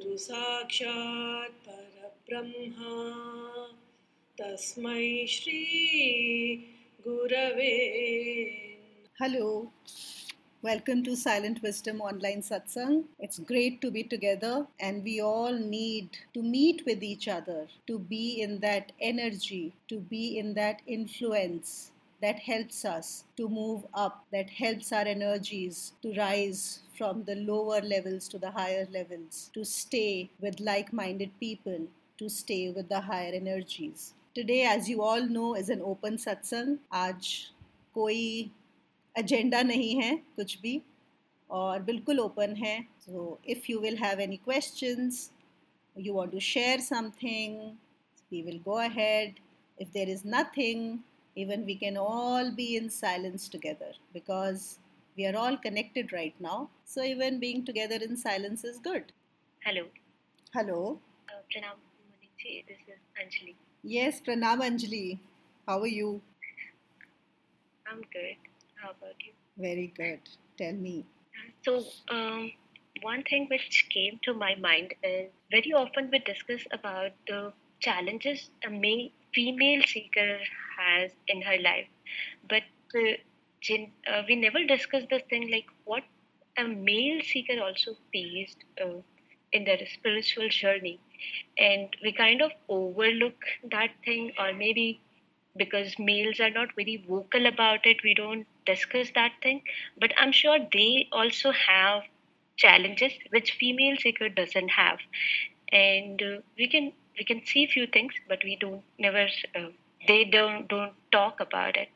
गुरु साक्षात् परब्रह्मा तस्मै श्री गुरवे Hello. Welcome to Silent Wisdom Online Satsang. It's great to be together, and we all need to meet with each other, to be in that energy, to be in that influence that helps us to move up, that helps our energies to rise from the lower levels to the higher levels, to stay with like minded people, to stay with the higher energies. Today, as you all know, is an open satsang. आज कोई agenda नहीं है कुछ भी और बिल्कुल open है so if you will have any questions you want to share something, we will go ahead. If there is nothing, even we can all be in silence together because we are all connected right now. So even being together in silence is good. Hello. Hello. Uh, Pranam Muniji. This is Anjali. Yes, Pranam Anjali. How are you? I'm good. How about you? Very good. Tell me. So, um, one thing which came to my mind is very often we discuss about the challenges a male, female seeker has in her life, but uh, uh, we never discuss this thing like what a male seeker also faced uh, in their spiritual journey, and we kind of overlook that thing, or maybe because males are not very vocal about it, we don't discuss that thing. But I'm sure they also have challenges which female seeker doesn't have, and uh, we can we can see few things, but we don't never uh, they don't don't talk about it.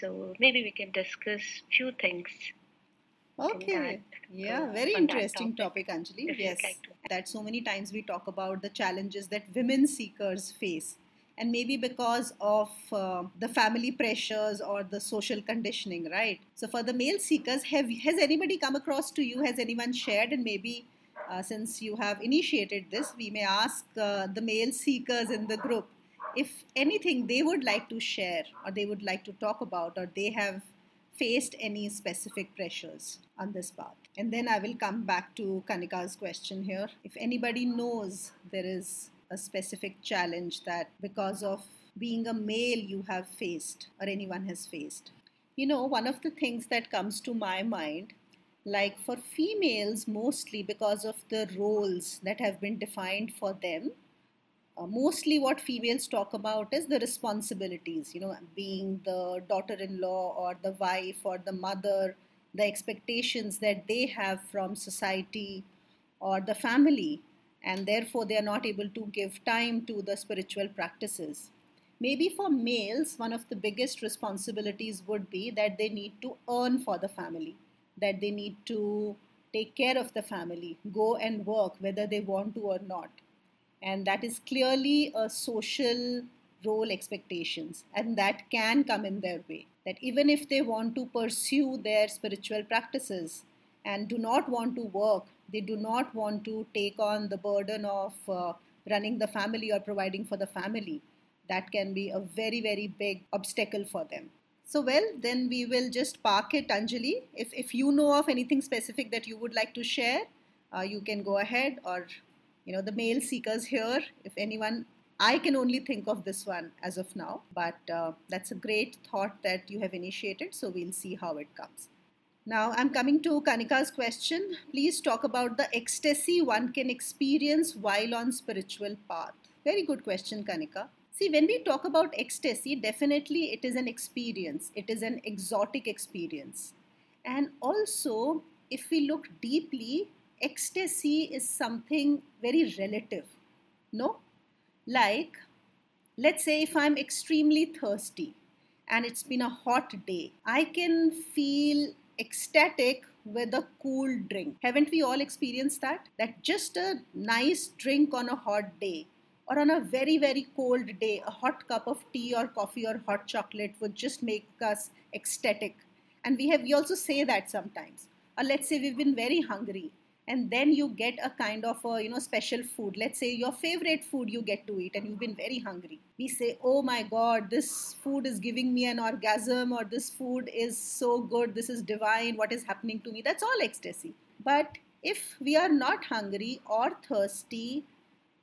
So maybe we can discuss few things. Okay. Yeah, uh, very interesting topic, Anjali. if Yes. like. That so many times we talk about the challenges that women seekers face. And maybe because of uh, the family pressures or the social conditioning, right? So, for the male seekers, have has anybody come across to you? Has anyone shared? And maybe uh, since you have initiated this, we may ask uh, the male seekers in the group if anything they would like to share or they would like to talk about or they have faced any specific pressures on this path. And then I will come back to Kanika's question here. If anybody knows there is a specific challenge that because of being a male you have faced or anyone has faced. You know, one of the things that comes to my mind, like for females, mostly because of the roles that have been defined for them, uh, mostly what females talk about is the responsibilities you know being the daughter-in-law or the wife or the mother the expectations that they have from society or the family and therefore they are not able to give time to the spiritual practices. Maybe for males one of the biggest responsibilities would be that they need to earn for the family that they need to take care of the family go and work whether they want to or not and that is clearly a social role expectations. And that can come in their way. That even if they want to pursue their spiritual practices and do not want to work they do not want to take on the burden of uh, running the family or providing for the family that can be a very very big obstacle for them. So well then we will just park it anjali. If, if you know of anything specific that you would like to share uh, you can go ahead or you know the male seekers here if anyone i can only think of this one as of now but uh, that's a great thought that you have initiated so we'll see how it comes. Now i'm coming to kanika's question. Please talk about the ecstasy one can experience while on spiritual path. Very good question kanika. See when we talk about ecstasy definitely it is an experience. It is an exotic experience. And also if we look deeply ecstasy is something very relative. No? Like, let's say if I'm extremely thirsty and it's been a hot day, I can feel ecstatic with a cool drink. Haven't we all experienced that? That just a nice drink on a hot day or on a very, very cold day, a hot cup of tea or coffee or hot chocolate would just make us ecstatic. And we have we also say that sometimes. Or let's say we've been very hungry and then you get a kind of a you know special food. Let's say your favorite food you get to eat and you've been very hungry. We say oh my god this food is giving me an orgasm or this food is so good. This is divine. What is happening to me? That's all ecstasy. But if we are not hungry or thirsty,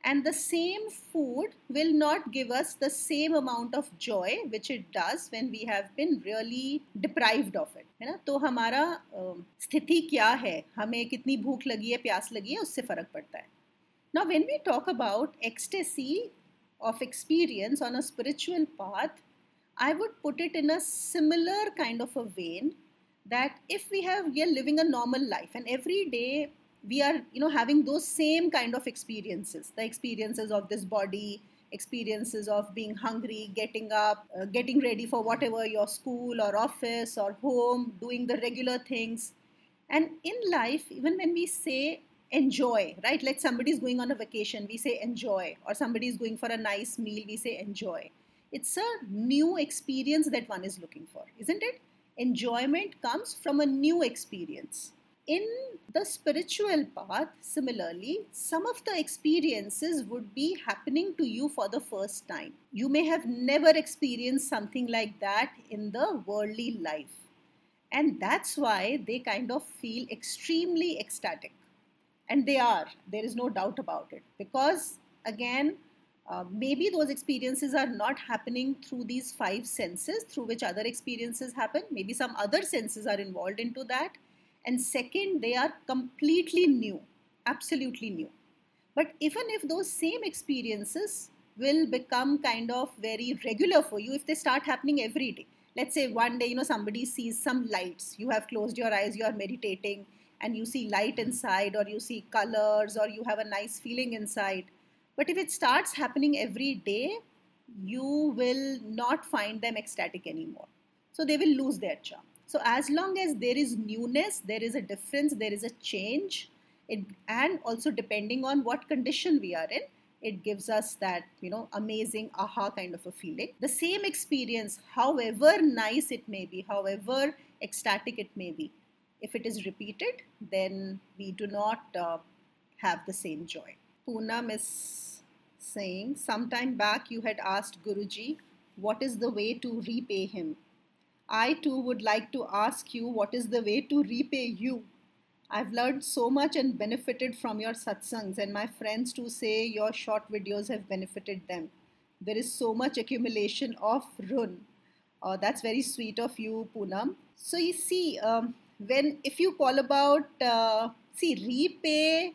and the same food will not give us the same amount of joy which it does when we have been really deprived of it है ना तो हमारा स्थिति क्या है हमें कितनी भूख लगी है प्यास लगी है उससे फर्क पड़ता है now when we talk about ecstasy of experience on a spiritual path i would put it in a similar kind of a vein that if we have we are living a normal life and every day we are you know having those same kind of experiences. The experiences of this body experiences of being hungry getting up uh, getting ready for whatever your school or office or home doing the regular things. And in life even when we say enjoy right? Like somebody is going on a vacation we say enjoy. Or somebody is going for a nice meal we say enjoy. It's a new experience that one is looking for isn't it? Enjoyment comes from a new experience in the spiritual path, similarly, some of the experiences would be happening to you for the first time. You may have never experienced something like that in the worldly life. And that's why they kind of feel extremely ecstatic. And they are, there is no doubt about it. Because, again, uh, maybe those experiences are not happening through these five senses through which other experiences happen. Maybe some other senses are involved into that and second they are completely new absolutely new. But even if those same experiences will become kind of very regular for you if they start happening every day let's say one day you know somebody sees some lights you have closed your eyes you are meditating and you see light inside or you see colors or you have a nice feeling inside. But if it starts happening every day you will not find them ecstatic anymore. So they will lose their charm so as long as there is newness, there is a difference, there is a change, it, and also depending on what condition we are in, it gives us that you know amazing aha kind of a feeling. The same experience, however nice it may be, however ecstatic it may be, if it is repeated, then we do not uh, have the same joy. Poonam is saying, sometime back you had asked Guruji, what is the way to repay him? I too would like to ask you what is the way to repay you. I've learned so much and benefited from your satsangs, and my friends too say your short videos have benefited them. There is so much accumulation of run. Oh, that's very sweet of you, Poonam. So you see, um, when if you call about uh, see repay,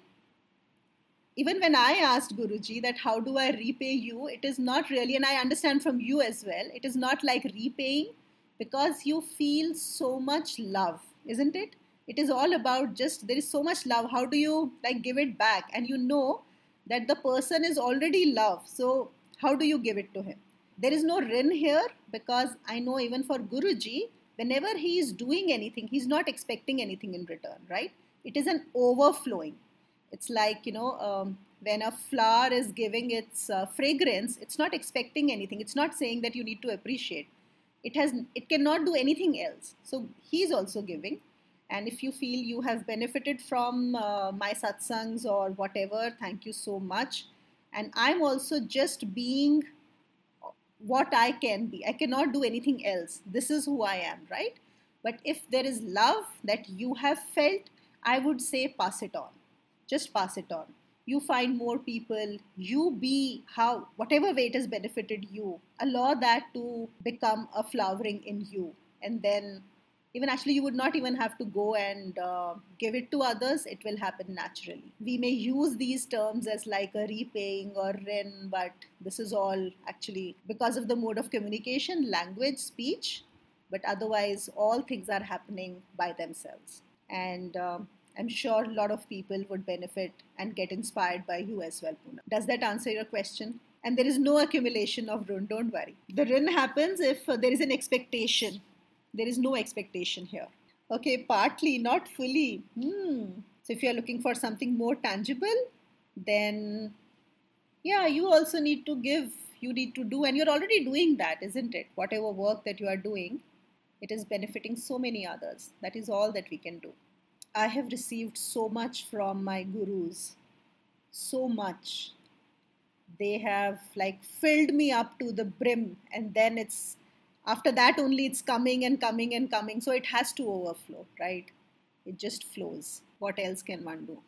even when I asked Guruji that how do I repay you, it is not really, and I understand from you as well, it is not like repaying because you feel so much love, isn't it? It is all about just there is so much love. How do you like give it back? And you know that the person is already loved. So how do you give it to him? There is no rin here because I know even for Guruji, whenever he is doing anything, he's not expecting anything in return, right? It is an overflowing. It's like, you know, um, when a flower is giving its uh, fragrance, it's not expecting anything. It's not saying that you need to appreciate it has it cannot do anything else. So he's also giving. And if you feel you have benefited from uh, my satsangs or whatever thank you so much. And i'm also just being what i can be. I cannot do anything else. This is who i am right? But if there is love that you have felt i would say pass it on. Just pass it on you find more people, you be how, whatever way it has benefited you, allow that to become a flowering in you. And then, even actually, you would not even have to go and uh, give it to others, it will happen naturally. We may use these terms as like a repaying or ren, but this is all actually because of the mode of communication, language, speech, but otherwise, all things are happening by themselves. And um, I'm sure a lot of people would benefit and get inspired by you as well. Does that answer your question? And there is no accumulation of run, don't worry. The run happens if uh, there is an expectation. There is no expectation here. Okay, partly, not fully. Hmm. So if you're looking for something more tangible, then yeah, you also need to give, you need to do, and you're already doing that, isn't it? Whatever work that you are doing, it is benefiting so many others. That is all that we can do. I have received so much from my gurus, so much. They have like filled me up to the brim, and then it's after that only it's coming and coming and coming. So it has to overflow, right? It just flows. what else can one do?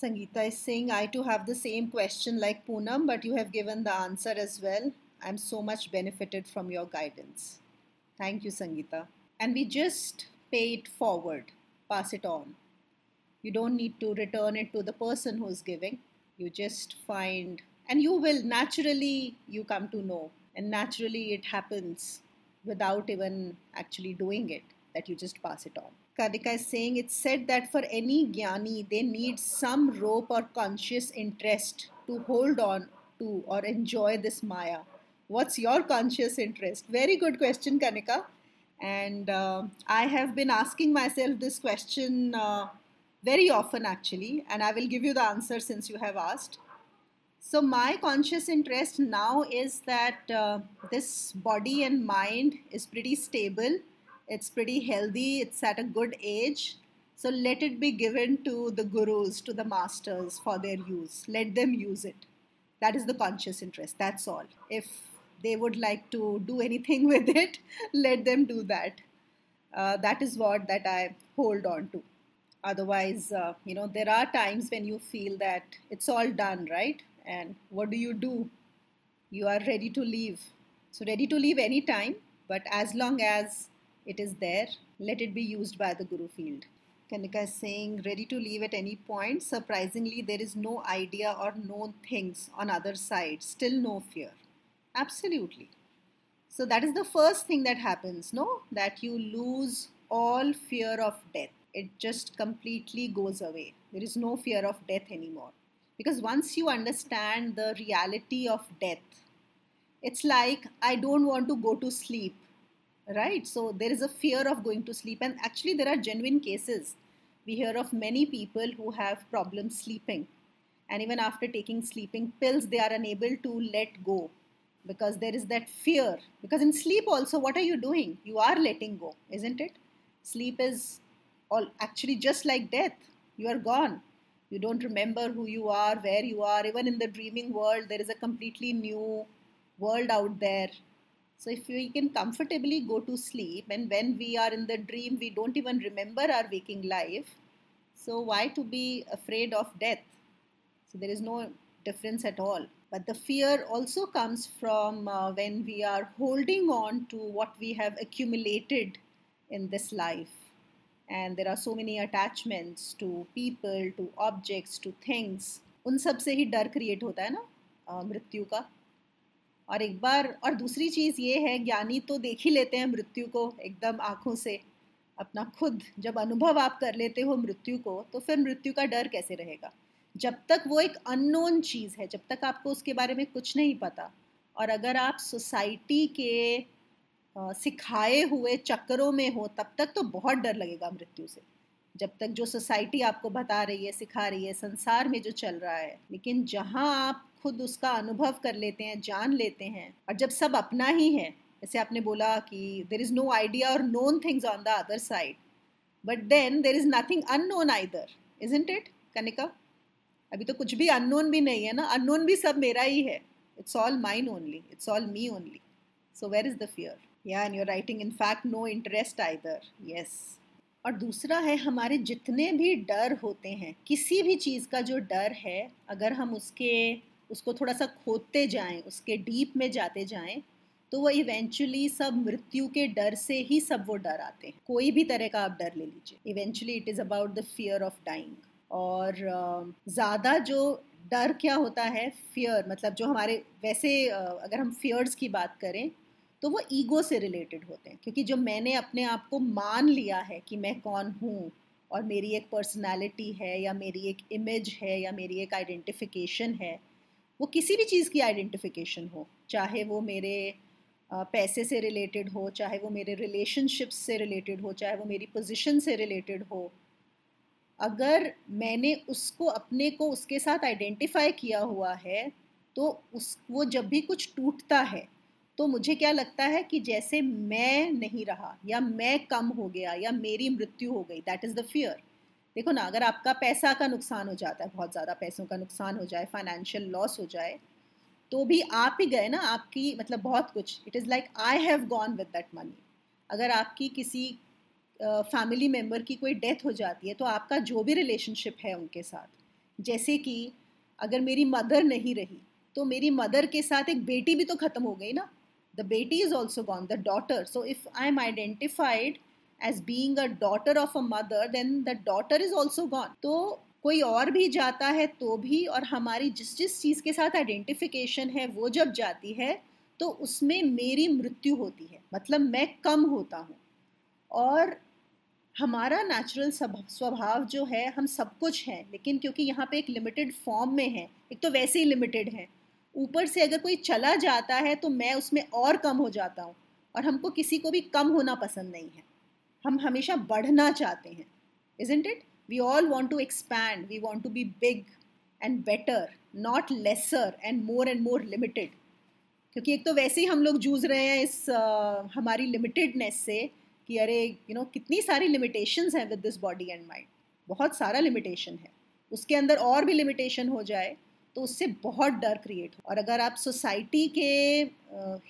Sangeeta is saying, I too have the same question like Poonam, but you have given the answer as well. I'm so much benefited from your guidance. Thank you, Sangeeta. And we just pay it forward, pass it on. You don't need to return it to the person who's giving. You just find, and you will naturally, you come to know. And naturally, it happens without even actually doing it, that you just pass it on. Kanika is saying it's said that for any jnani, they need some rope or conscious interest to hold on to or enjoy this Maya. What's your conscious interest? Very good question, Kanika. And uh, I have been asking myself this question uh, very often, actually, and I will give you the answer since you have asked. So, my conscious interest now is that uh, this body and mind is pretty stable it's pretty healthy, it's at a good age. So let it be given to the gurus, to the masters for their use. Let them use it. That is the conscious interest. That's all. If they would like to do anything with it, let them do that. Uh, that is what that I hold on to. Otherwise, uh, you know, there are times when you feel that it's all done, right? And what do you do? You are ready to leave. So ready to leave anytime, but as long as it is there. Let it be used by the Guru field. Kanika is saying, ready to leave at any point. Surprisingly, there is no idea or known things on other side. Still no fear. Absolutely. So that is the first thing that happens, no? That you lose all fear of death. It just completely goes away. There is no fear of death anymore. Because once you understand the reality of death, it's like I don't want to go to sleep right? So there is a fear of going to sleep. And actually there are genuine cases. We hear of many people who have problems sleeping. And even after taking sleeping pills they are unable to let go because there is that fear. Because in sleep also what are you doing? You are letting go isn't it? Sleep is all actually just like death you are gone you don't remember who you are where you are even in the dreaming world there is a completely new world out there so if we can comfortably go to sleep and when we are in the dream, we don't even remember our waking life. So why to be afraid of death? So there is no difference at all. But the fear also comes from uh, when we are holding on to what we have accumulated in this life. And there are so many attachments to people, to objects, to things. उन सबसे ही डर create होता है ना मृत्यु का। और एक बार और दूसरी चीज़ ये है ज्ञानी तो देख ही लेते हैं मृत्यु को एकदम आँखों से। अपना खुद जब अनुभव आप कर लेते हो मृत्यु को तो फिर मृत्यु का डर कैसे रहेगा? जब तक वो एक अननोन चीज़ है जब तक आपको उसके बारे में कुछ नहीं पता। और अगर आप सोसाइटी के सिखाए हुए चक्करों में हो, तब तक तो बहुत डर लगेगा मृत्यु से। जब तक जो सोसाइटी आपको बता रही है, सिखा रही है, संसार में जो चल रहा है, लेकिन जहाँ आप खुद उसका अनुभव कर लेते हैं, जान लेते हैं, और जब सब अपना ही है, जैसे आपने बोला कि देर इज़ नो आइडिया और known things on the other side but then there is nothing unknown either isn't it Kanika अभी तो कुछ भी अननोन भी नहीं है ना अननोन भी सब मेरा ही है। It's all mine only it's all me only so where is the fear या and your writing in fact no interest either yes और दूसरा है, हमारे जितने भी डर होते हैं, किसी भी चीज़ का जो डर है, अगर हम उसके, उसको थोड़ा सा खोदते जाएँ, उसके डीप में जाते जाएँ तो वो इवेंचुअली सब मृत्यु के डर से ही सब वो डर आते हैं। कोई भी तरह का आप डर ले लीजिए। Eventually it is about the fear of dying और ज़्यादा जो डर क्या होता है? फियर मतलब जो हमारे, वैसे अगर हम फियर्स की बात करें तो वो ईगो से रिलेटेड होते हैं, क्योंकि जो मैंने अपने आप को मान लिया है कि मैं कौन हूँ और मेरी एक पर्सनालिटी है या मेरी एक इमेज है या मेरी एक आइडेंटिफिकेशन है, वो किसी भी चीज़ की आइडेंटिफिकेशन हो, चाहे वो मेरे पैसे से रिलेटेड हो, चाहे वो मेरे रिलेशनशिप्स से रिलेटेड हो, चाहे वो मेरी पोजीशन से रिलेटेड हो, अगर मैंने उसको अपने को उसके साथ आइडेंटिफाई किया हुआ है तो उस, वो जब भी कुछ टूटता है तो मुझे क्या लगता है कि जैसे मैं नहीं रहा या मैं कम हो गया या मेरी मृत्यु हो गई दैट इज़ द फियर देखो ना अगर आपका पैसा का नुकसान हो जाता है बहुत ज़्यादा पैसों का नुकसान हो जाए फाइनेंशियल लॉस हो जाए तो भी आप ही गए ना आपकी मतलब बहुत कुछ it is like I have gone with that money अगर आपकी किसी फैमिली uh, मेंबर की कोई डेथ हो जाती है तो आपका जो भी रिलेशनशिप है उनके साथ जैसे कि अगर मेरी मदर नहीं रही तो मेरी मदर के साथ एक बेटी भी तो ख़त्म हो गई ना द बेटी is also gone the daughter so if I am identified as being a daughter of a mother then the daughter is also gone तो कोई और भी जाता है तो भी और हमारी जिस जिस चीज़ के साथ आइडेंटिफिकेशन है, वो जब जाती है तो उसमें मेरी मृत्यु होती है। मतलब मैं कम होता हूँ। और हमारा नेचुरल स्वभाव जो है, हम सब कुछ हैं, लेकिन क्योंकि यहाँ पे एक लिमिटेड फॉर्म में है, एक तो वैसे ही लिमिटेड है ऊपर से अगर कोई चला जाता है तो मैं उसमें और कम हो जाता हूँ और हमको किसी को भी कम होना पसंद नहीं है। हम हमेशा बढ़ना चाहते हैं isn't it we all want to expand we want to be big and better not lesser and more and more limited क्योंकि एक तो वैसे ही हम लोग जूझ रहे हैं इस uh, हमारी लिमिटेडनेस से कि अरे यू you नो know, कितनी सारी लिमिटेशंस हैं with this body and mind बहुत सारा लिमिटेशन है। उसके अंदर और भी लिमिटेशन हो जाए तो उससे बहुत डर क्रिएट हो। और अगर आप सोसाइटी के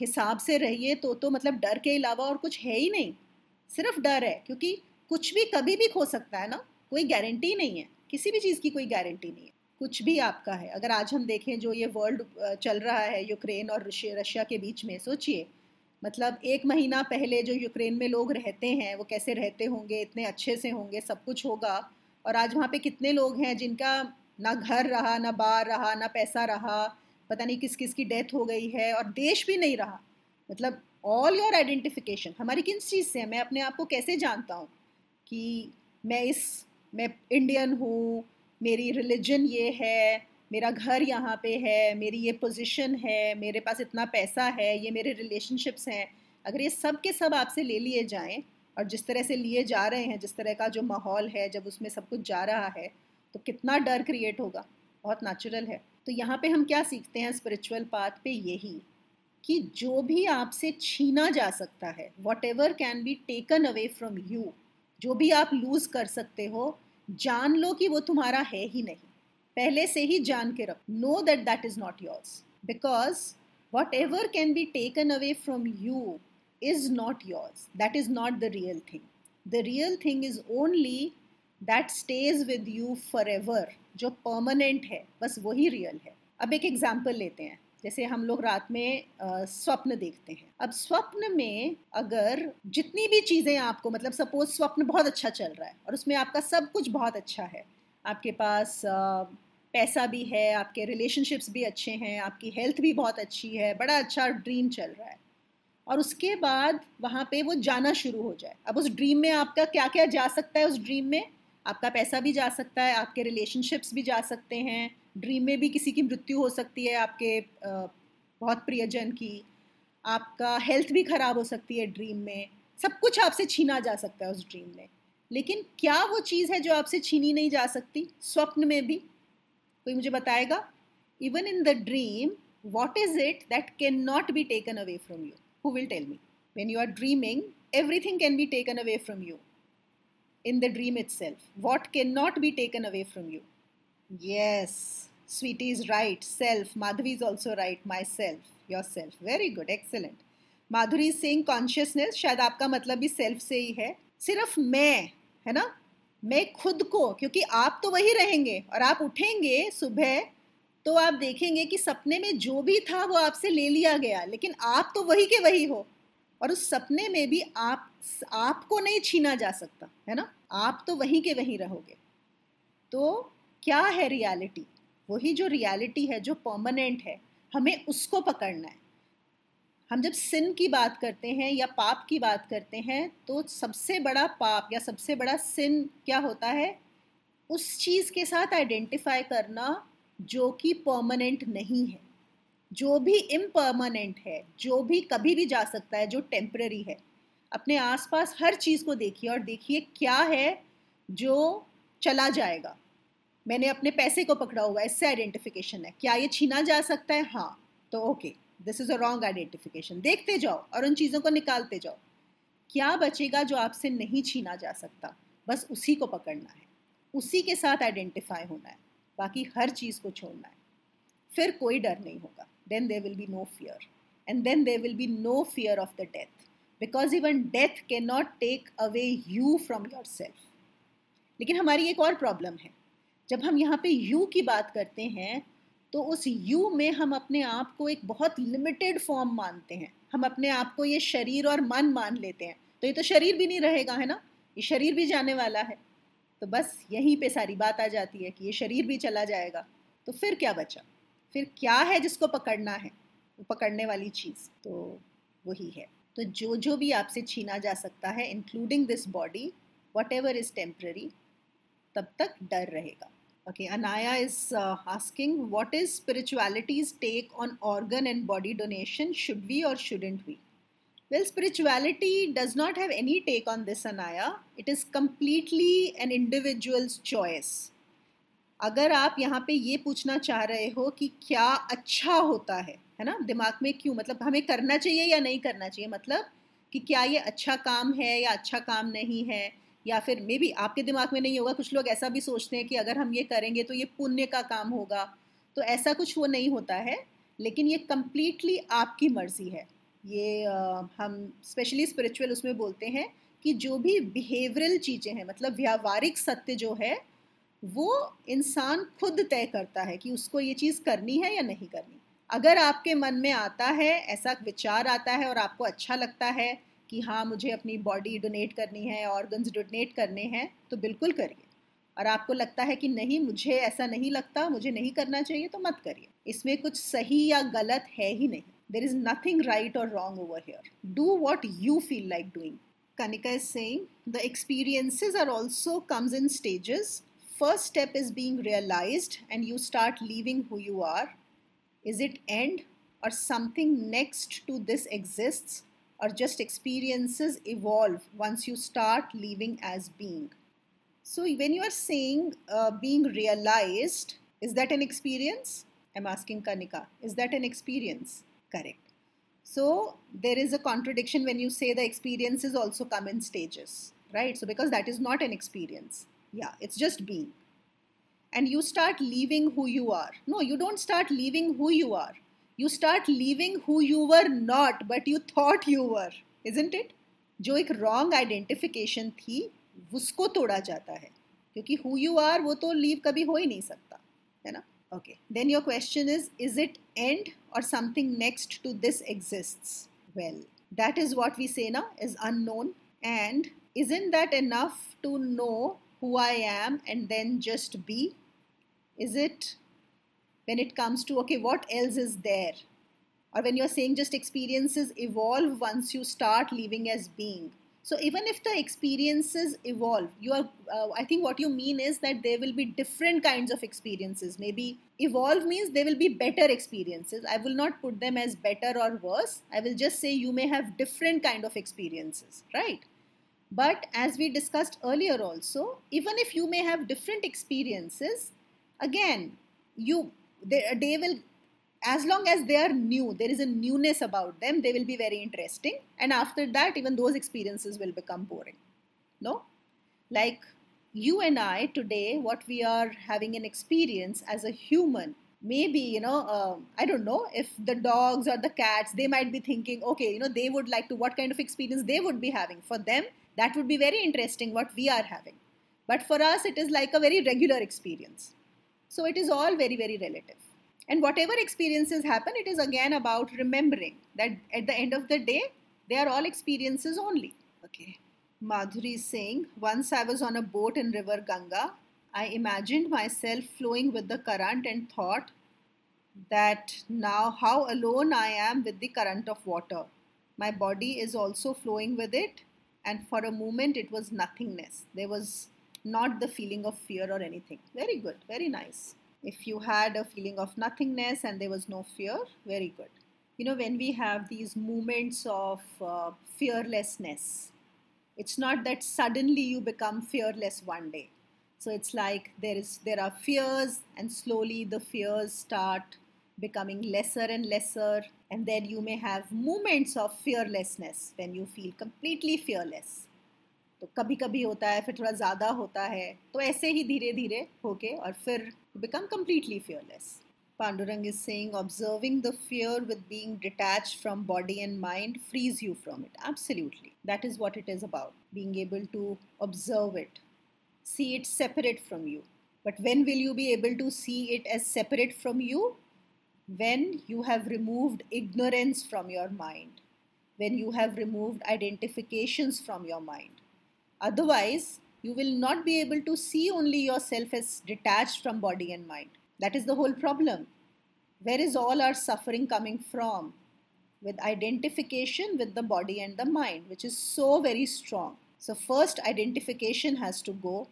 हिसाब से रहिए तो तो मतलब डर के अलावा और कुछ है ही नहीं। सिर्फ़ डर है, क्योंकि कुछ भी कभी भी खो सकता है ना, कोई गारंटी नहीं है। किसी भी चीज़ की कोई गारंटी नहीं है। कुछ भी आपका है। अगर आज हम देखें जो ये वर्ल्ड चल रहा है यूक्रेन और रशिया के बीच में, सोचिए। मतलब एक महीना पहले जो यूक्रेन में लोग रहते हैं, वो कैसे रहते होंगे, इतने अच्छे से होंगे, सब कुछ होगा। और आज वहाँ पे कितने लोग हैं जिनका ना घर रहा, ना बार रहा, ना पैसा रहा, पता नहीं किस किस की डेथ हो गई है और देश भी नहीं रहा। मतलब ऑल योर आइडेंटिफिकेशन हमारी किन चीज़ से है? मैं अपने आप को कैसे जानता हूँ कि मैं इस, मैं इंडियन हूँ, मेरी रिलीजन ये है, मेरा घर यहाँ पे है, मेरी ये पोजीशन है, मेरे पास इतना पैसा है, ये मेरे रिलेशनशिप्स हैं। अगर ये सब के सब आपसे ले लिए जाएँ और जिस तरह से लिए जा रहे हैं, जिस तरह का जो माहौल है, जब उसमें सब कुछ जा रहा है तो कितना डर क्रिएट होगा? बहुत नेचुरल है। तो यहाँ पे हम क्या सीखते हैं स्पिरिचुअल पाथ पे? यही कि जो भी आपसे छीना जा सकता है whatever can be taken away from you जो भी आप लूज़ कर सकते हो, जान लो कि वो तुम्हारा है ही नहीं। पहले से ही जान के रखो। Know that that is not yours because whatever can be taken away from you is not yours that is not the real thing the real thing is only that stays with you forever जो permanent है बस वही real है। अब एक example लेते हैं। जैसे हम लोग रात में आ, स्वप्न देखते हैं। अब स्वप्न में अगर जितनी भी चीज़ें आपको मतलब सपोज़ स्वप्न बहुत अच्छा चल रहा है और उसमें आपका सब कुछ बहुत अच्छा है। आपके पास पैसा भी है आपके रिलेशनशिप्स भी अच्छे हैं आपकी हेल्थ भी बहुत अच्छी है बड़ा अच्छा ड्रीम चल रहा है। और उसके बाद वहाँ पे वो जाना शुरू हो जाए। अब उस ड्रीम में आपका क्या क्या जा सकता है उस ड्रीम में? आपका पैसा भी जा सकता है, आपके रिलेशनशिप्स भी जा सकते हैं ड्रीम में भी किसी की मृत्यु हो सकती है आपके बहुत प्रियजन की, आपका हेल्थ भी ख़राब हो सकती है ड्रीम में, सब कुछ आपसे छीना जा सकता है उस ड्रीम में। लेकिन क्या वो चीज़ है जो आपसे छीनी नहीं जा सकती? स्वप्न में भी? कोई मुझे बताएगा? Even in the dream it that can not be taken away from you who will tell me when you are dreaming everything can be taken away from you. In the dream itself. What cannot be taken away from you? Yes, sweetie is right. Self. Madhavi is also right. Myself. Yourself. Very good. Excellent. Madhuri Singh consciousness शायद आपका मतलब भी self से ही है सिर्फ़ मैं है ना मैं खुद को क्योंकि आप तो वही रहेंगे और आप उठेंगे सुबह तो आप देखेंगे कि सपने में जो भी था वो आपसे ले लिया गया लेकिन आप तो वही के वही हो और उस सपने में भी आप, आपको नहीं छीना जा सकता, है ना? आप तो वहीं के वहीं रहोगे। तो क्या है रियलिटी वही जो रियलिटी है, जो परमानेंट है, हमें उसको पकड़ना है। हम जब सिन की बात करते हैं या पाप की बात करते हैं तो सबसे बड़ा पाप या सबसे बड़ा सिन क्या होता है? उस चीज़ के साथ आइडेंटिफाई करना जो कि परमानेंट नहीं है। जो भी इम्परमानेंट है, जो भी कभी भी जा सकता है, जो टेम्पररी है, अपने आसपास हर चीज़ को देखिए और देखिए क्या है जो चला जाएगा। मैंने अपने पैसे को पकड़ा हुआ है, इससे आइडेंटिफिकेशन है। क्या ये छीना जा सकता है? हाँ तो okay this is a wrong identification देखते जाओ और उन चीज़ों को निकालते जाओ। क्या बचेगा जो आपसे नहीं छीना जा सकता? बस उसी को पकड़ना है। उसी के साथ आइडेंटिफाई होना है। बाकी हर चीज़ को छोड़ना है। फिर कोई डर नहीं होगा। Then there will be no fear and then there will be no fear of the death because even death can not take away you from yourself लेकिन हमारी एक और प्रॉब्लम है। जब हम यहाँ पे यू की बात करते हैं तो उस यू में हम अपने आप को एक बहुत लिमिटेड फॉर्म मानते हैं। हम अपने आप को ये शरीर और मन मान लेते हैं। तो ये तो शरीर भी नहीं रहेगा, है ना? ये शरीर भी जाने वाला है। तो बस यहीं पे सारी बात आ जाती है कि ये शरीर भी चला जाएगा। तो फिर क्या बचा? फिर क्या है जिसको पकड़ना है? वो पकड़ने वाली चीज़ तो वही है। तो जो जो भी आपसे छीना जा सकता है including this body whatever is temporary तब तक डर रहेगा। Okay Anaya is asking what is spirituality's take on organ and body donation should we और shouldn't we well spirituality does not have any take on this Anaya it is completely an individual's choice अगर आप यहाँ पे ये पूछना चाह रहे हो कि क्या अच्छा होता है है ना? दिमाग में क्यों? मतलब हमें करना चाहिए या नहीं करना चाहिए? मतलब कि क्या ये अच्छा काम है या अच्छा काम नहीं है? या फिर मे बी आपके दिमाग में नहीं होगा। कुछ लोग ऐसा भी सोचते हैं कि अगर हम ये करेंगे तो ये पुण्य का काम होगा। तो ऐसा कुछ वो नहीं होता है लेकिन ये कम्प्लीटली आपकी मर्ज़ी है। ये आ, हम स्पेशली स्पिरिचुअल उसमें बोलते हैं कि जो भी बिहेवियरल चीज़ें हैं मतलब व्यावहारिक सत्य जो है वो इंसान खुद तय करता है कि उसको ये चीज़ करनी है या नहीं करनी। अगर आपके मन में आता है, ऐसा विचार आता है और आपको अच्छा लगता है कि हाँ मुझे अपनी बॉडी डोनेट करनी है ऑर्गन्स डोनेट करने हैं तो बिल्कुल करिए। और आपको लगता है कि नहीं, मुझे ऐसा नहीं लगता, मुझे नहीं करना चाहिए तो मत करिए। इसमें कुछ सही या गलत है ही नहीं। देर इज़ नथिंग राइट और wrong over here do what you feel like doing Kanika is saying, the experiences are also comes in stages. First step is being realized and you start leaving who you are. Is it end or something next to this exists or just experiences evolve once you start leaving as being. So, when you are saying uh, being realized, is that an experience? I'm asking Kanika, is that an experience? Correct. So, there is a contradiction when you say the experiences also come in stages, right? So, because that is not an experience. Yeah, it's just being. And you start leaving who you are. No, you don't start leaving who you are you start leaving who you were not but you thought you were isn't it जो एक wrong identification थी उसको तोड़ा जाता है क्योंकि who you are वो तो लीव कभी हो ही नहीं सकता है ना then your question is is it and और something next to this exists well that is what we say ना is unknown and is in that enough to know who I am and then just be? Is it? When it comes to okay what else is there? Or when you're saying just experiences evolve once you start living as being. So even if the experiences evolve you are uh, i think what you mean is that there will be different kinds of experiences. Maybe evolve means there will be better experiences. I will not put them as better or worse. I will just say you may have different kind of experiences right but as we discussed earlier also even if you may have different experiences again you they, they will as long as they are new there is a newness about them they will be very interesting. And after that even those experiences will become boring. No? Like you and i today what we are having an experience as a human maybe you know uh, i don't know if the dogs or the cats they might be thinking okay you know they would like to what kind of experience they would be having for them that would be very interesting what we are having but for us it is like a very regular experience so it is all very, very relative. And whatever experiences happen, it is again about remembering that at the end of the day, they are all experiences only. Okay. Madhuri is saying, Once I was on a boat in River Ganga, I imagined myself flowing with the current and thought that now how alone I am with the current of water. My body is also flowing with it, and for a moment it was nothingness. There was not the feeling of fear or anything. Very good, very nice. If you had a feeling of nothingness and there was no fear, very good. You know, when we have these moments of uh, fearlessness, it's not that suddenly you become fearless one day. So it's like there is there are fears, and slowly the fears start becoming lesser and lesser, and then you may have moments of fearlessness when you feel completely fearless तो कभी कभी होता है फिर थोड़ा ज़्यादा होता है तो ऐसे ही धीरे धीरे होके और फिर become completely fearless Pandurang is saying observing the fear with being detached from body and mind frees you from it. Absolutely. That is what it is about. Being able to observe it, see it separate from you. But when will you be able to see it as separate from you? When you have removed ignorance from your mind, when you have removed identifications from your mind. Otherwise, you will not be able to see only yourself as detached from body and mind. That is the whole problem. Where is all our suffering coming from? With identification with the body and the mind, which is so very strong. So, first, identification has to go,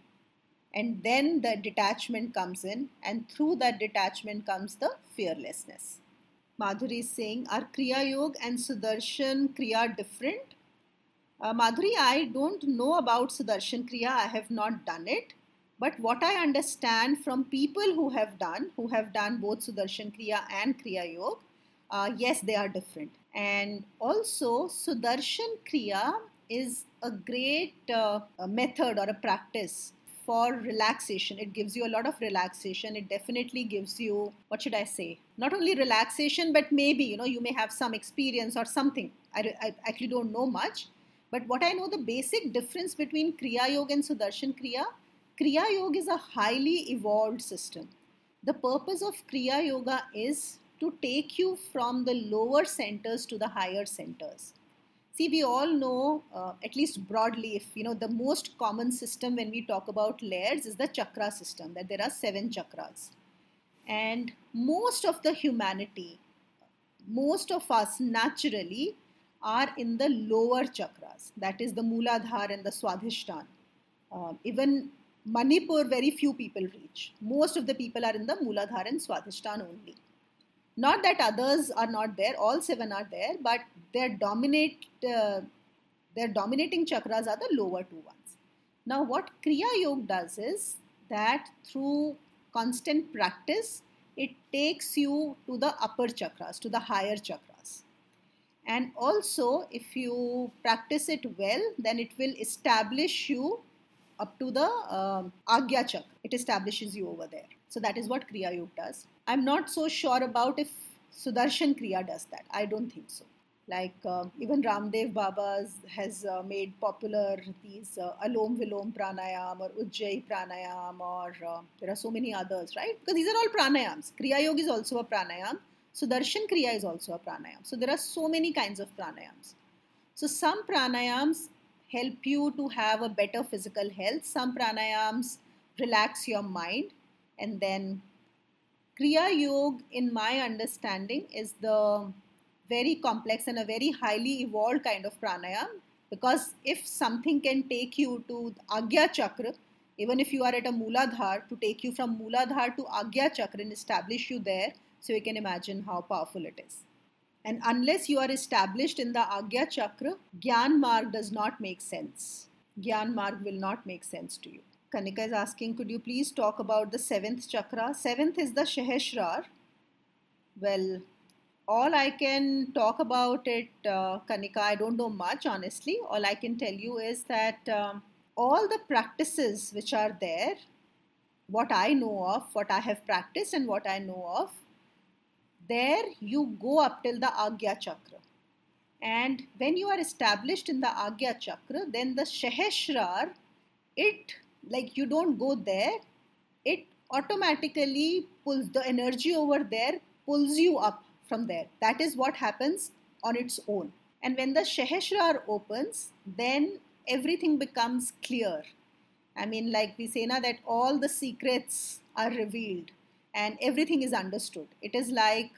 and then the detachment comes in, and through that detachment comes the fearlessness. Madhuri is saying, Are Kriya Yoga and Sudarshan Kriya different? Uh, Madhuri, I don't know about Sudarshan Kriya. I have not done it. But what I understand from people who have done, who have done both Sudarshan Kriya and Kriya Yoga, uh, yes, they are different. And also, Sudarshan Kriya is a great uh, method or a practice for relaxation. It gives you a lot of relaxation. It definitely gives you, what should I say? Not only relaxation, but maybe, you know, you may have some experience or something. I, I actually don't know much but what I know, the basic difference between Kriya Yoga and Sudarshan Kriya, Kriya Yoga is a highly evolved system. The purpose of Kriya Yoga is to take you from the lower centers to the higher centers. See, we all know, uh, at least broadly, if you know, the most common system when we talk about layers is the chakra system, that there are seven chakras. And most of the humanity, most of us naturally are in the lower chakras, that is the Mooladhara and the Swadhisthana. Uh, even Manipur, very few people reach. Most of the people are in the Mooladhara and Swadhisthana only. Not that others are not there, all seven are there, but their dominate, uh, their dominating chakras are the lower two ones. Now, what Kriya Yoga does is that through constant practice, it takes you to the upper chakras, to the higher chakras. And also if you practice it well then it will establish you up to the um, agya chakra. It establishes you over there. So that is what kriya yoga does i'm not so sure about if sudarshan kriya does that i don't think so like uh, even ramdev baba has uh, made popular these uh, anulom vilom pranayam or ujjayi pranayam or uh, there are so many others right because these are all pranayams kriya yoga is also a pranayam Sudarshan Kriya is also a pranayam. So there are so many kinds of pranayams. So some pranayams help you to have a better physical health. Some pranayams relax your mind. And then Kriya Yoga, in my understanding, is the very complex and a very highly evolved kind of pranayam. Because if something can take you to Agya Chakra, even if you are at a Mooladhar, to take you from Mooladhar to Agya Chakra and establish you there, so you can imagine how powerful it is. And unless you are established in the Agya Chakra, Gyan Marg does not make sense. Gyan Marg will not make sense to you. Kanika is asking, could you please talk about the seventh chakra? Seventh is the Sahasrar. Well, all I can talk about it, uh, Kanika, I don't know much honestly. All I can tell you is that um, all the practices which are there, what I know of, what I have practiced, and what I know of, there you go up till the Agya Chakra. And when you are established in the Agya Chakra, then the Sahasrar, it like you don't go there, it automatically pulls the energy over there, pulls you up from there. That is what happens on its own. And when the Sahasrar opens, then everything becomes clear. I mean, like we say now that all the secrets are revealed and everything is understood. It is like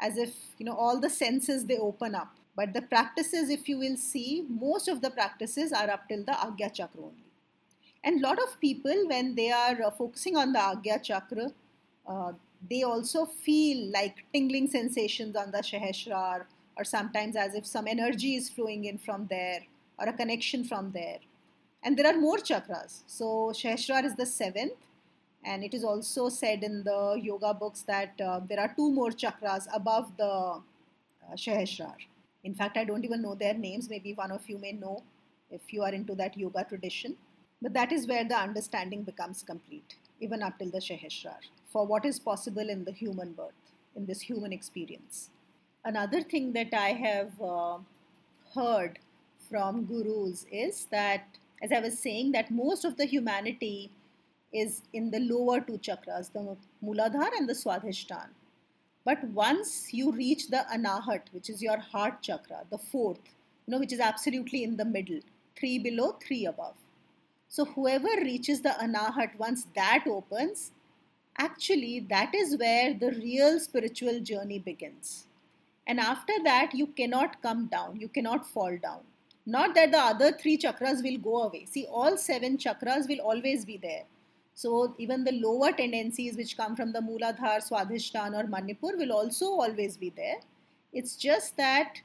as if you know all the senses they open up but the practices if you will see most of the practices are up till the agya chakra only and a lot of people when they are uh, focusing on the agya chakra uh, they also feel like tingling sensations on the sahasrar or sometimes as if some energy is flowing in from there or a connection from there and there are more chakras so sahasrar is the seventh and it is also said in the yoga books that uh, there are two more chakras above the uh, Sahasrar. In fact, I don't even know their names. Maybe one of you may know if you are into that yoga tradition. But that is where the understanding becomes complete, even up till the Sahasrar, for what is possible in the human birth. in this human experience. Another thing that I have uh, heard from gurus is that, as I was saying, that most of the humanity is in the lower two chakras, the Muladhara and the Swadhisthana. But once you reach the Anahat, which is your heart chakra, the fourth, you know, which is absolutely in the middle, three below, three above. So whoever reaches the Anahat, once that opens, actually that is where the real spiritual journey begins. And after that, you cannot come down, you cannot fall down. Not that the other three chakras will go away. See, all seven chakras will always be there. So even the lower tendencies which come from the Mooladhara, Swadhisthana or Manipur will also always be there. It's just that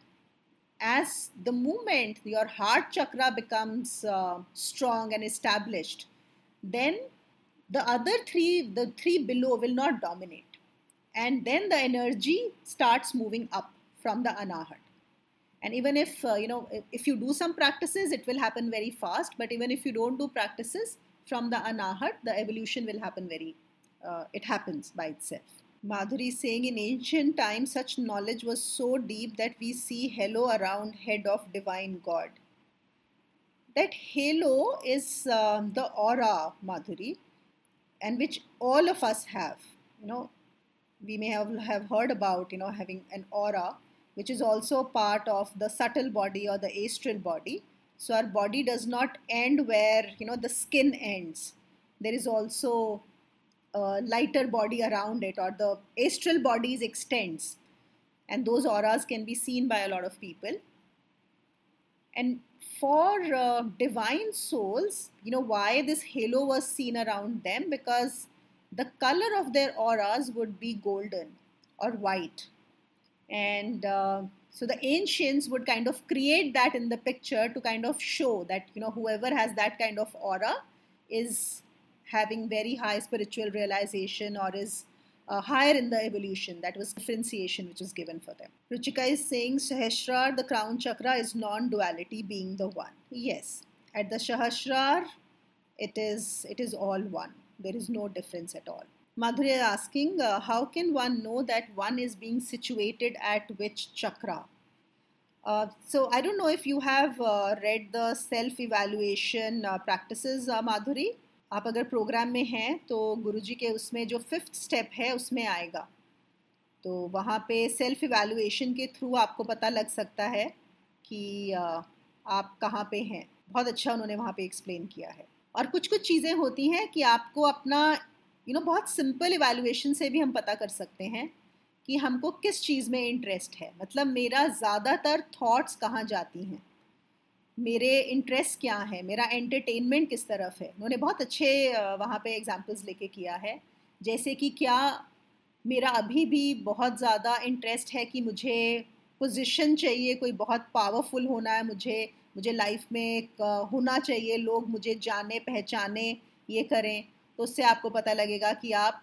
as the moment your heart chakra becomes uh, strong and established, then the other three, the three below will not dominate. And then the energy starts moving up from the anahat. And even if, uh, you know, if, if you do some practices, it will happen very fast. But even if you don't do practices, from the anahat, the evolution will happen very, uh, it happens by itself. Madhuri saying in ancient times, such knowledge was so deep that we see halo around head of divine God. That halo is uh, the aura, Madhuri, and which all of us have. You know, we may have, have heard about, you know, having an aura, which is also part of the subtle body or the astral body so our body does not end where you know the skin ends. There is also a lighter body around it, or the astral bodies extends, and those auras can be seen by a lot of people. And for uh, divine souls, you know why this halo was seen around them? Because the color of their auras would be golden or white, and uh, so the ancients would kind of create that in the picture to kind of show that you know whoever has that kind of aura is having very high spiritual realization or is uh, higher in the evolution. That was differentiation which was given for them. Ruchika is saying Sahasrar, the crown chakra, is non-duality, being the one. Yes, at the Sahasrar, it is it is all one. There is no difference at all. Madhuri is asking, uh, how can one know that one is being situated at which chakra? Uh, so I don't know if you have uh, read the self-evaluation uh, practices, uh, Madhuri. आप अगर programme में हैं तो गुरुजी के उसमें जो fifth step है, उसमें आएगा। तो वहाँ पे सेल्फ इवेलुएशन के थ्रू आपको पता लग सकता है कि आप कहाँ पे हैं। बहुत अच्छा उन्होंने वहाँ पे एक्सप्लेन किया है। और कुछ कुछ चीज़ें होती हैं कि आपको अपना यू नो बहुत सिंपल इवेलुएशन से भी हम पता कर सकते हैं कि हमको किस चीज़ में इंटरेस्ट है। मतलब मेरा ज़्यादातर थॉट्स कहाँ जाती हैं। मेरे इंटरेस्ट क्या है? मेरा एंटरटेनमेंट किस तरफ़ है? उन्होंने बहुत अच्छे वहाँ पे एग्जांपल्स लेके किया है। जैसे कि क्या मेरा अभी भी बहुत ज़्यादा इंटरेस्ट है कि मुझे पोजीशन चाहिए, कोई बहुत पावरफुल होना है मुझे मुझे लाइफ में होना चाहिए, लोग मुझे जाने, पहचाने, ये करें तो उससे आपको पता लगेगा कि आप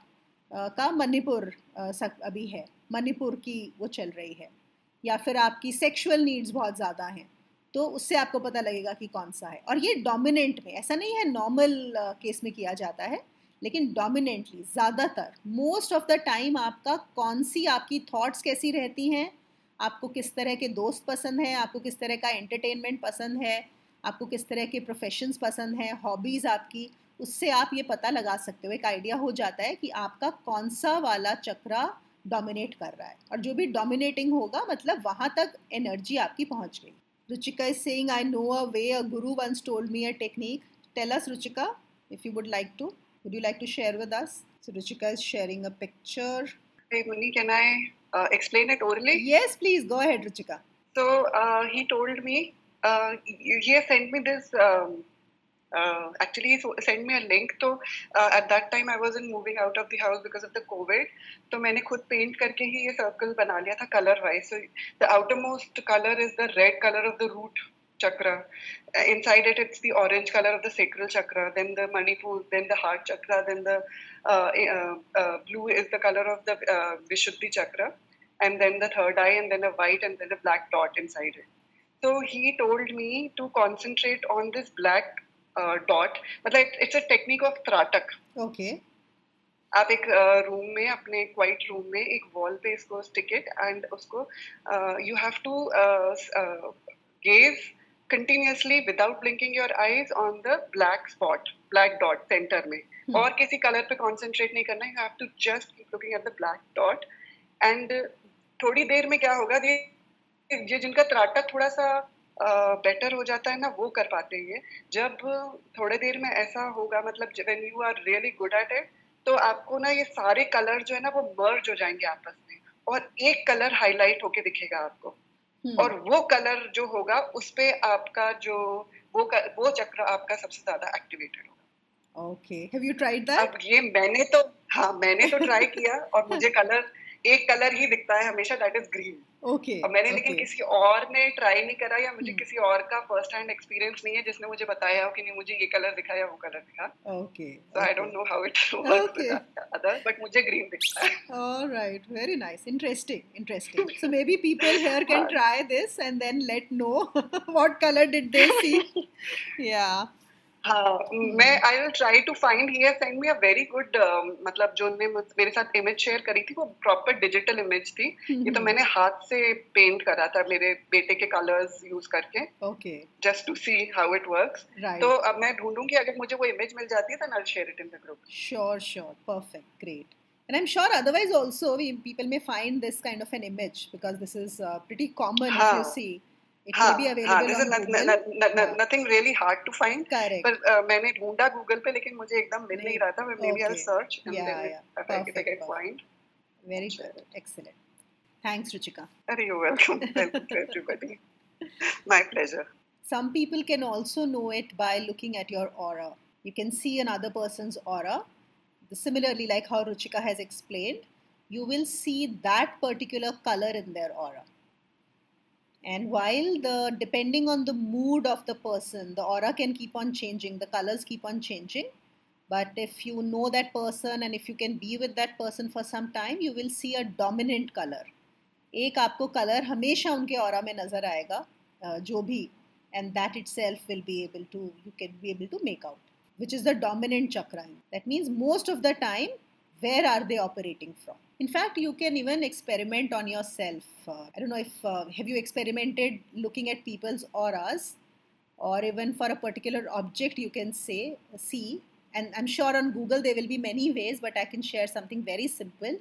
का मणिपुर अभी है। मणिपुर की वो चल रही है। या फिर आपकी सेक्सुअल नीड्स बहुत ज़्यादा हैं। तो उससे आपको पता लगेगा कि कौन सा है। और ये डोमिनेंट में, ऐसा नहीं है नॉर्मल केस में किया जाता है, लेकिन डोमिनेंटली ज़्यादातर मोस्ट ऑफ़ द टाइम आपका कौन सी आपकी थॉट्स कैसी रहती हैं, आपको किस तरह के दोस्त पसंद हैं, आपको किस तरह का एंटरटेनमेंट पसंद है, आपको किस तरह के प्रोफेशंस पसंद हैं हॉबीज़ आपकी, उससे आप ये पता लगा सकते हो, एक आइडिया हो जाता है कि आपका कौन सा वाला चक्रा डोमिनेट कर रहा है। और जो भी डोमिनेटिंग होगा मतलब वहाँ तक एनर्जी आपकी पहुँच गई। Ruchika is saying I know a way a guru once told me a technique tell us Ruchika if you would like to would you like to share with us so Ruchika is sharing a picture Hey Muni, can I uh, explain it orally? Yes, please go ahead, Ruchika. So uh, he told me uh, he has sent me this um, uh, actually send me a link तो uh, at that time I wasn't moving out of the house because of the COVID तो मैंने खुद paint करके ही ये circle बना लिया था color wise so the outermost color is the red color of the root chakra uh, inside it it's the orange color of the sacral chakra then the manipur then the heart chakra then the uh, uh, uh, blue is the color of the uh, vishuddhi chakra and then the third eye and then a white and then a black dot inside it so he told me to concentrate on this black Uh, dot मतलब it's a technique of त्राटक okay आप एक uh, room में अपने quiet room में एक wall पे इसको स्टिक इट एंड उसको you have to gaze continuously without blinking your eyes on the black spot black dot centre में. Hmm. और किसी कलर पे कॉन्सेंट्रेट नहीं करना you have to just keep looking at the black dot and थोड़ी देर में क्या होगा जिनका त्राटक थोड़ा सा बेटर हो जाता है ना वो कर पाते हैं जब थोड़े देर में ऐसा होगा मतलब when you are really good at it तो आपको ना ये सारे कलर जो है ना वो मर्ज हो जाएँगे आपस में। और एक कलर हाईलाइट होके दिखेगा आपको। hmm. और वो कलर जो होगा उस पे आपका जो वो कर, वो चक्र आपका सबसे ज़्यादा एक्टिवेटेड होगा। Okay have you tried that अब ये मैंने तो हाँ मैंने तो ट्राई किया और मुझे कलर एक कलर ही दिखता है हमेशा दैट इज़ ग्रीन ओके और मैंने लेकिन किसी और ने ट्राई नहीं करा या मुझे hmm. किसी और का फ़र्स्ट हैंड एक्सपीरियंस नहीं है जिसने मुझे बताया हो कि नहीं मुझे ये कलर दिखा या वो कलर दिखा. Okay so I don't know how it works other but मुझे ग्रीन दिखता है. Alright very nice interesting interesting so maybe people here can try this and then let know what colour did they see या मैं I will try to find he send me a very good मतलब जो ने मेरे साथ image share करी थी वो प्रॉपर डिजिटल इमेज थी। ये तो मैंने हाथ से पेंट करा था मेरे बेटे के कलर्स यूज़ करके। Okay just to see how it works तो अब मैं ढूंढूँगी अगर मुझे वो इमेज मिल जाती है तो I will share it in the group sure sure perfect great And I'm sure otherwise also we, people may find this kind of an image because this is uh, pretty common if you see. It may be available nothing really hard to find पर मैंने ढूंढा Google पे लेकिन मुझे एकदम मिल नहीं रहा था maybe I search find very good excellent thanks Ruchika अरे you welcome everybody my pleasure some people can also know it by looking at your aura you can see another person's aura similarly like how ruchika has explained you will see that particular color in their aura and while the depending on the mood of the person the aura can keep on changing the colors keep on changing but if you know that person and if you can be with that person for some time you will see a dominant color एक आपको colour हमेशा उनके और में नज़र आएगा जो भी and that itself will be able to you can be able to make out which is the dominant chakra that means most of the time where are they operating from in fact you can even experiment on yourself. Uh, i don't know if uh, have you experimented looking at people's auras? Or even for a particular object you can say see. And i'm sure on google there will be many ways but i can share something very simple.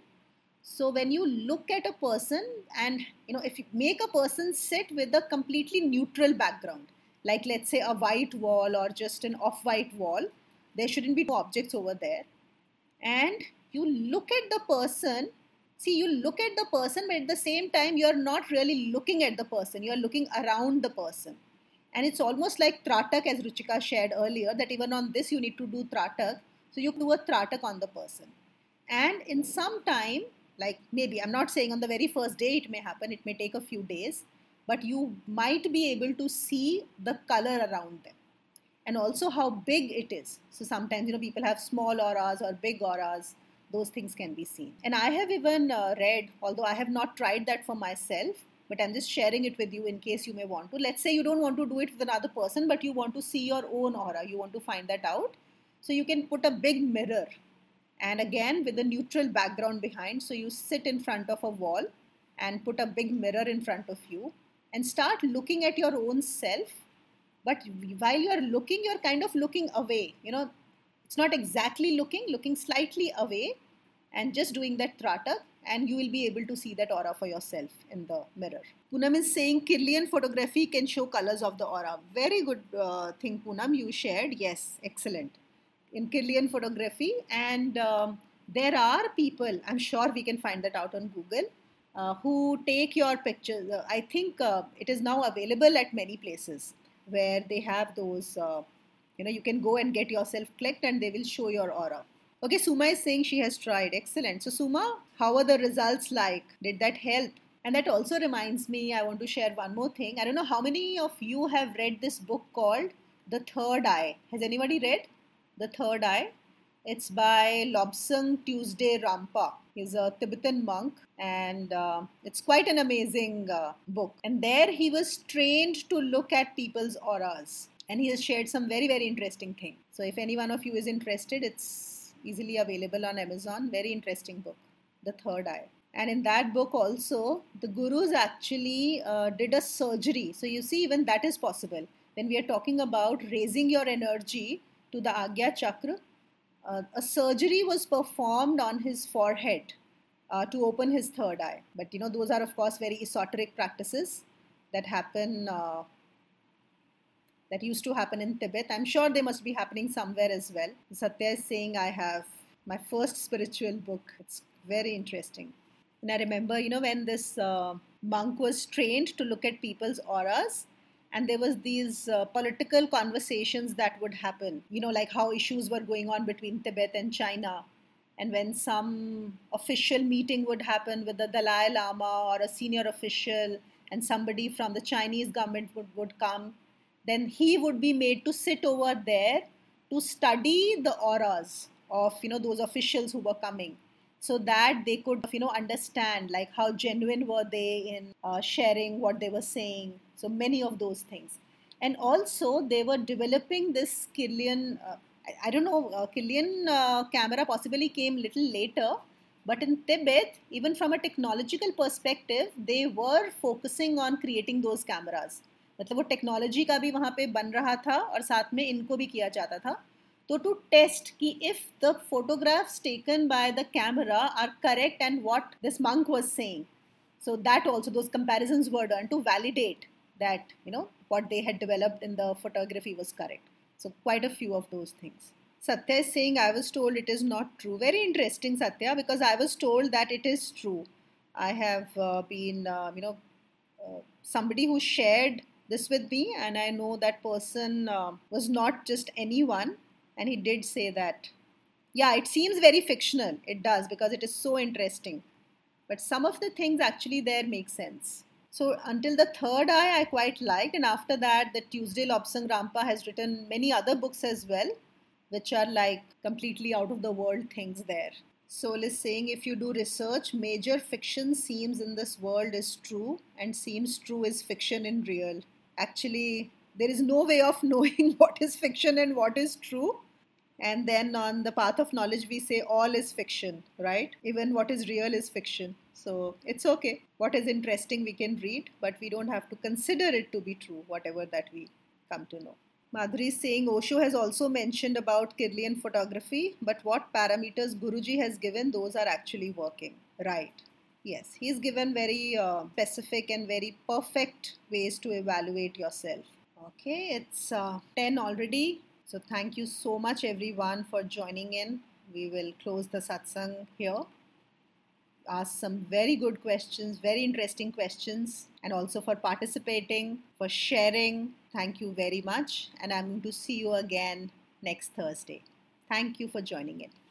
So when you look at a person and you know if you make a person sit with a completely neutral background like let's say a white wall or just an off white wall there shouldn't be objects over there. And you look at the person see you look at the person but at the same time you're not really looking at the person. You're looking around the person. And it's almost like tratak as ruchika shared earlier that even on this you need to do tratak. So you do a tratak on the person. And in some time like maybe i'm not saying on the very first day it may happen it may take a few days but you might be able to see the color around them. And also how big it is. So sometimes you know people have small auras or big auras those things can be seen. And I have even uh, read, although I have not tried that for myself, but I'm just sharing it with you in case you may want to. Let's say you don't want to do it with another person, but you want to see your own aura, you want to find that out. So you can put a big mirror and again with a neutral background behind. So you sit in front of a wall and put a big mirror in front of you and start looking at your own self. But while you're looking, you're kind of looking away. You know, it's not exactly looking, looking slightly away and just doing that tratak and you will be able to see that aura for yourself in the mirror. Poonam is saying Kirlian photography can show colors of the aura. Very good uh, thing, Poonam, you shared. Yes, excellent. In Kirlian photography, and um, there are people, I'm sure we can find that out on Google, uh, who take your pictures. Uh, I think uh, it is now available at many places where they have those uh, you know you can go and get yourself clicked and they will show your aura okay suma is saying she has tried. Excellent. So suma how are the results like? Did that help? And that also reminds me i want to share one more thing. I don't know how many of you have read this book called the third eye. Has anybody read the third eye? It's by lobsang tuesday rampa. He's a Tibetan monk, and uh, it's quite an amazing uh, book. And there he was trained to look at people's auras. And he has shared some very very interesting things so if any one of you is interested it's easily available on Amazon. Very interesting book, The Third Eye. And in that book also, the gurus actually uh, did a surgery. So you see, even that is possible. When we are talking about raising your energy to the Agya Chakra, uh, a surgery was performed on his forehead uh, to open his third eye. But you know, those are of course very esoteric practices that happen uh, that used to happen in Tibet. I'm sure they must be happening somewhere as well. Satya is saying, I have my first spiritual book. It's very interesting. And I remember, you know, when this uh, monk was trained to look at people's auras, and there was these uh, political conversations that would happen, you know, like how issues were going on between Tibet and China. And when some official meeting would happen with the Dalai Lama or a senior official, and somebody from the Chinese government would, would come then he would be made to sit over there to study the auras of you know those officials who were coming. So that they could you know understand like how genuine were they in uh, sharing what they were saying. So many of those things. And also they were developing this Kirlian uh, I, I, don't know uh, Kirlian uh, camera possibly came little later but in Tibet even from a technological perspective they were focusing on creating those cameras मतलब वो technology का भी वहाँ पे बन रहा था और साथ में इनको भी किया जाता था। तो टू टेस्ट कि if the photographs taken by the camera are correct and what this monk was saying so that also those comparison were done to validate that you know what they had developed in the photography was correct so quite a few of those things Satya is saying I was told it is not true very interesting Satya because I was told that it is true I have been you know somebody who shared this with me, and I know that person uh, was not just anyone, and he did say that. Yeah, it seems very fictional. It does because it is so interesting. But some of the things actually there make sense. So until the third eye, I quite liked, and after that, the Tuesday Lobsang Rampa has written many other books as well, which are like completely out of the world things there. Soul is saying if you do research, major fiction seems in this world is true, and seems true is fiction in real actually there is no way of knowing what is fiction and what is true. And then on the path of knowledge we say all is fiction right? Even what is real is fiction. So it's okay. What is interesting we can read but we don't have to consider it to be true whatever that we come to know. Madhuri is saying osho has also mentioned about kirlian photography but what parameters guruji has given those are actually working. Right Yes, he's given very uh, specific and very perfect ways to evaluate yourself. Okay, it's uh, 10 already. So thank you so much everyone for joining in. We will close the satsang here. Ask some very good questions, very interesting questions, and also for participating, for sharing. Thank you very much. And I'm going to see you again next Thursday. Thank you for joining in.